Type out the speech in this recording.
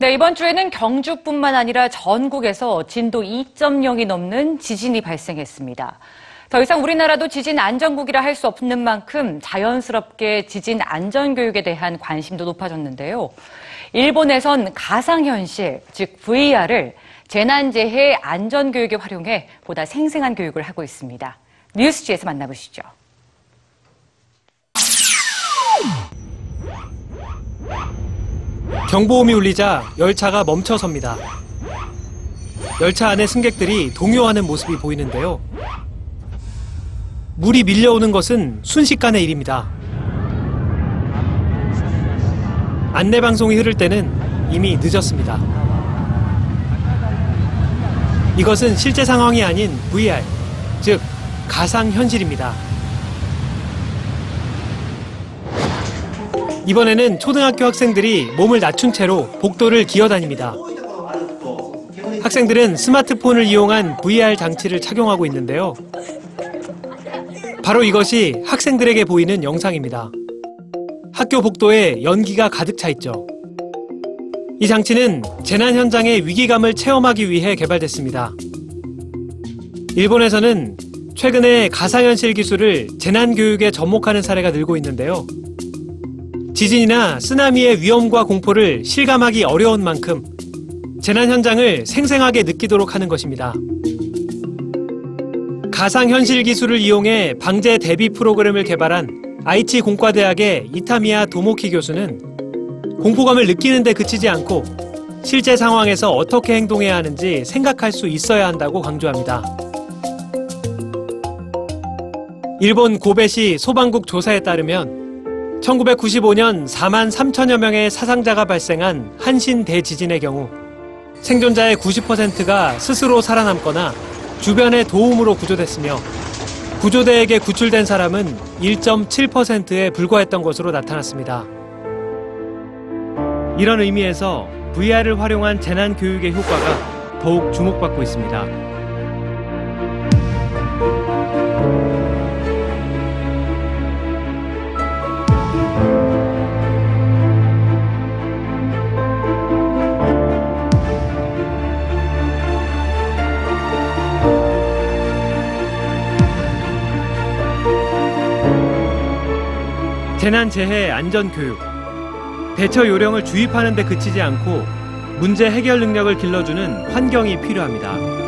네, 이번 주에는 경주뿐만 아니라 전국에서 진도 2.0이 넘는 지진이 발생했습니다. 더 이상 우리나라도 지진 안전국이라 할 수 없는 만큼 자연스럽게 지진 안전교육에 대한 관심도 높아졌는데요. 일본에선 가상현실, 즉 VR을 재난재해 안전교육에 활용해 보다 생생한 교육을 하고 있습니다. 뉴스지에서 만나보시죠. 경보음이 울리자 열차가 멈춰섭니다. 열차 안의 승객들이 동요하는 모습이 보이는데요. 물이 밀려오는 것은 순식간의 일입니다. 안내방송이 흐를 때는 이미 늦었습니다. 이것은 실제 상황이 아닌 VR, 즉, 가상현실입니다. 이번에는 초등학교 학생들이 몸을 낮춘 채로 복도를 기어다닙니다. 학생들은 스마트폰을 이용한 VR 장치를 착용하고 있는데요. 바로 이것이 학생들에게 보이는 영상입니다. 학교 복도에 연기가 가득 차 있죠. 이 장치는 재난 현장의 위기감을 체험하기 위해 개발됐습니다. 일본에서는 최근에 가상현실 기술을 재난 교육에 접목하는 사례가 늘고 있는데요. 지진이나 쓰나미의 위험과 공포를 실감하기 어려운 만큼 재난 현장을 생생하게 느끼도록 하는 것입니다. 가상현실 기술을 이용해 방제 대비 프로그램을 개발한 아이치 공과대학의 이타미야 도모키 교수는 공포감을 느끼는 데 그치지 않고 실제 상황에서 어떻게 행동해야 하는지 생각할 수 있어야 한다고 강조합니다. 일본 고베시 소방국 조사에 따르면 1995년 4만 3천여 명의 사상자가 발생한 한신 대지진의 경우 생존자의 90%가 스스로 살아남거나 주변의 도움으로 구조됐으며 구조대에게 구출된 사람은 1.7%에 불과했던 것으로 나타났습니다. 이런 의미에서 VR을 활용한 재난 교육의 효과가 더욱 주목받고 있습니다. 재난 재해 안전 교육. 대처 요령을 주입하는 데 그치지 않고 문제 해결 능력을 길러주는 환경이 필요합니다.